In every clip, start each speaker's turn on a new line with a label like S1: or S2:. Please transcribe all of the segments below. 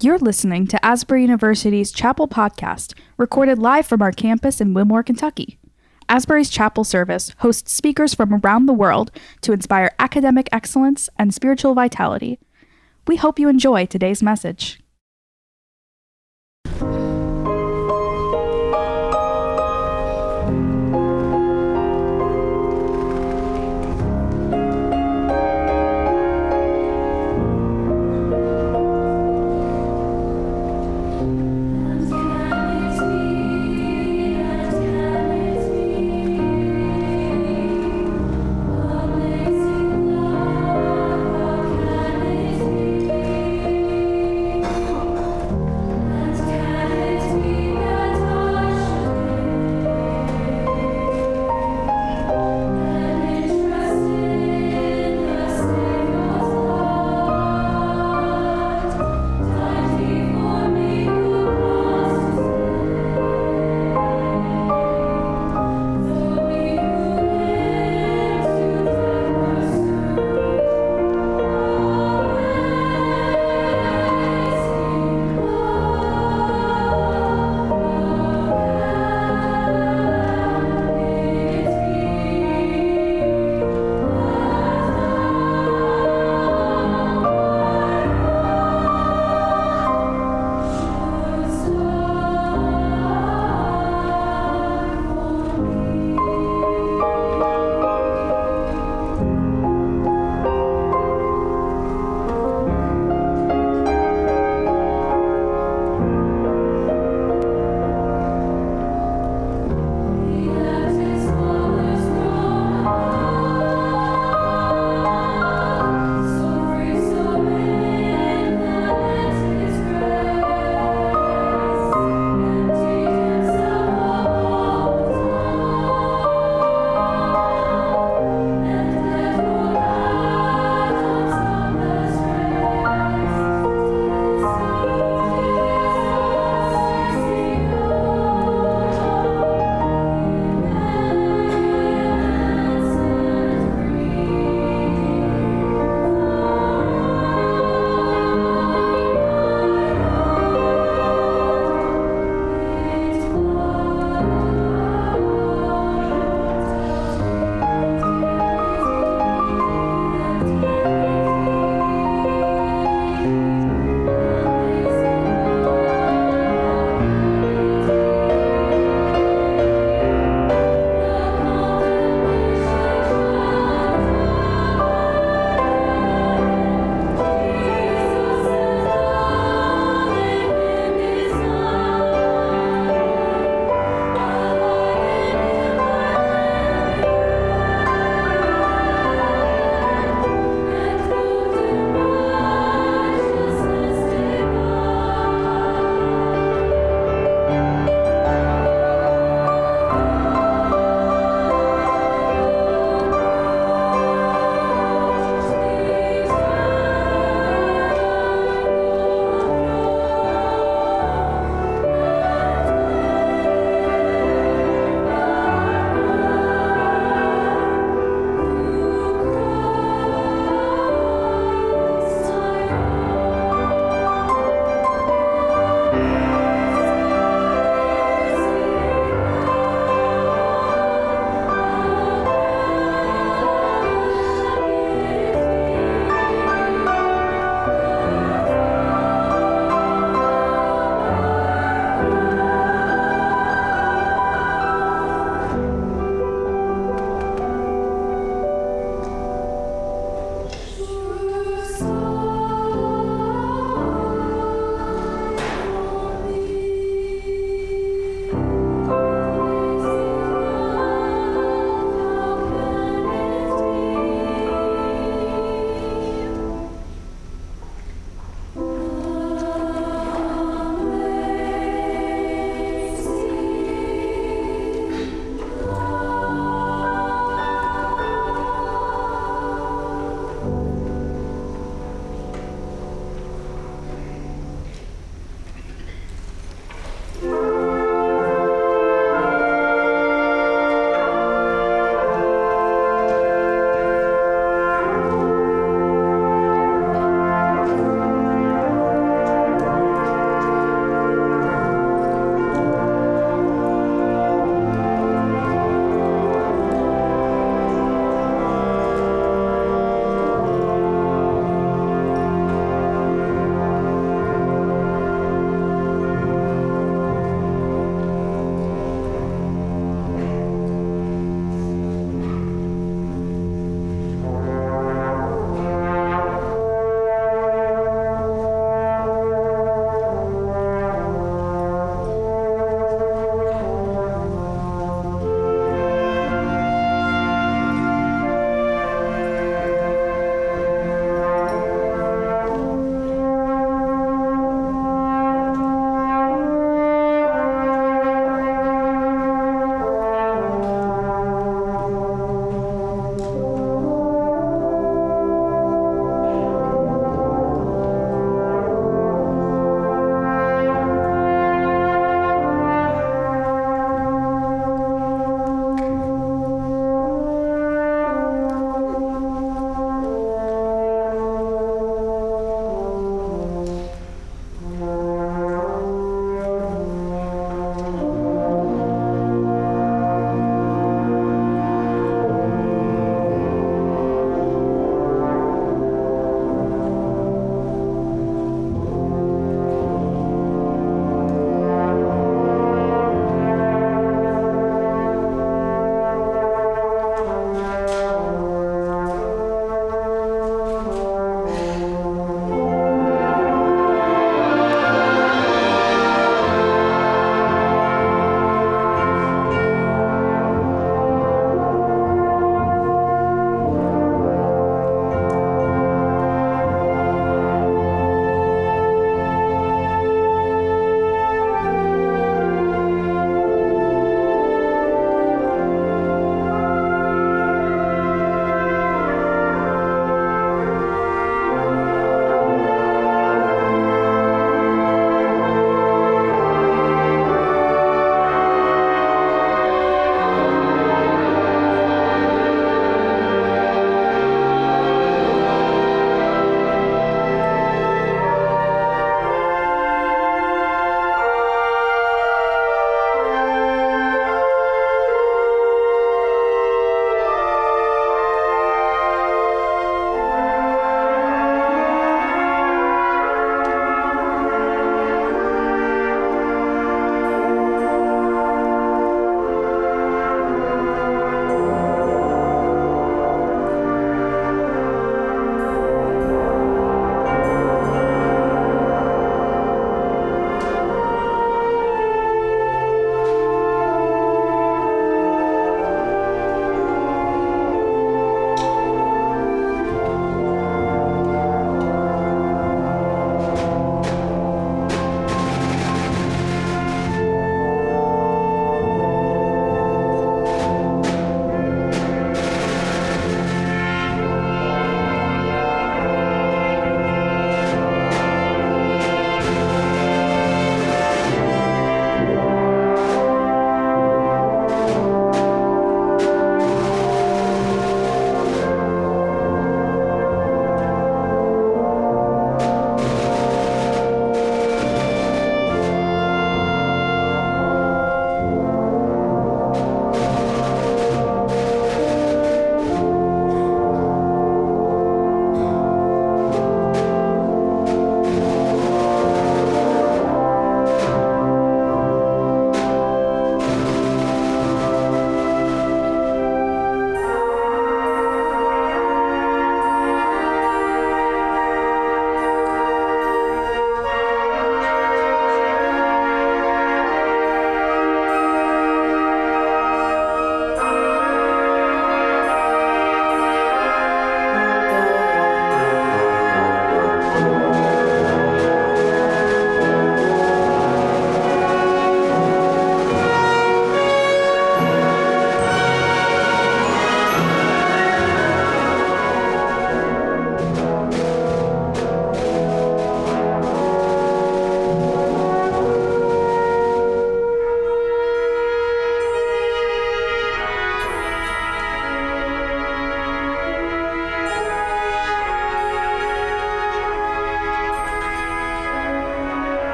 S1: You're listening to Asbury University's Chapel Podcast, recorded live from our campus in Wilmore, Kentucky. Asbury's Chapel Service hosts speakers from around the world to inspire academic excellence and spiritual vitality. We hope you enjoy today's message.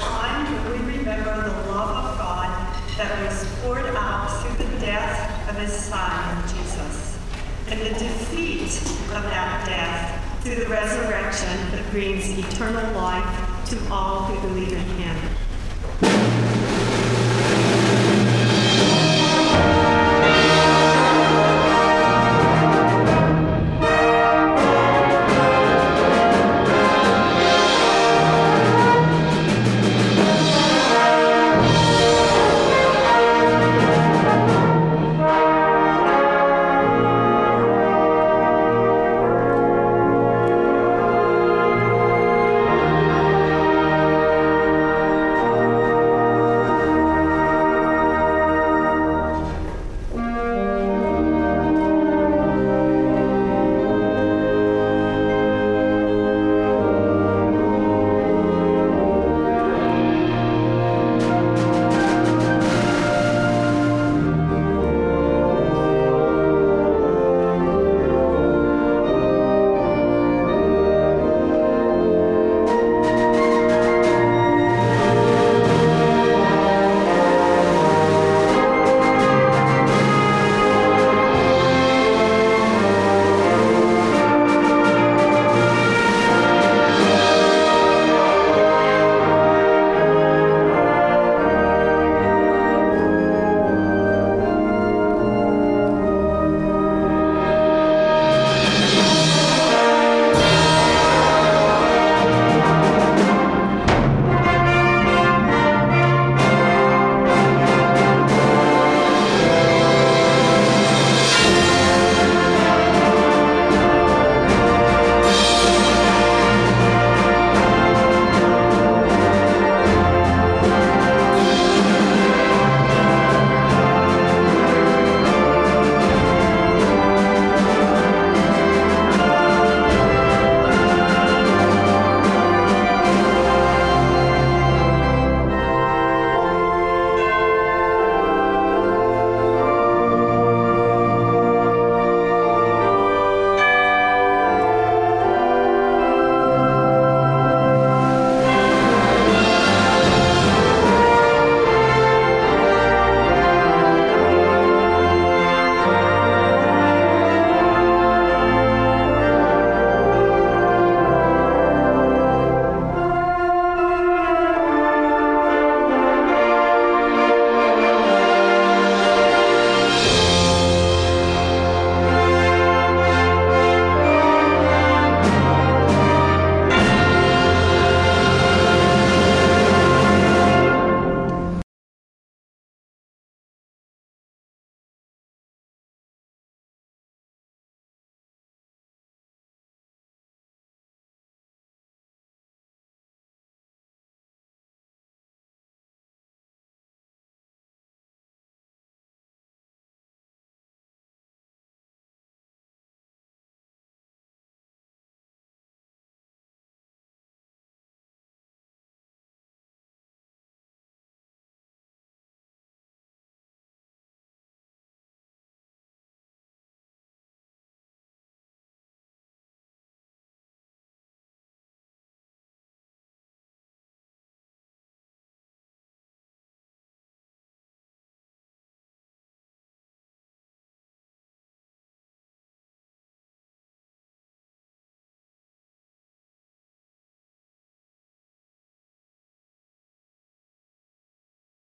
S2: Time when we remember the love of God that was poured out through the death of his son, Jesus, and the defeat of that death through the resurrection that brings eternal life to all who believe in him.